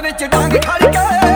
ਵਿੱਚ ਡਾਂਗ ਖੜ ਕੇ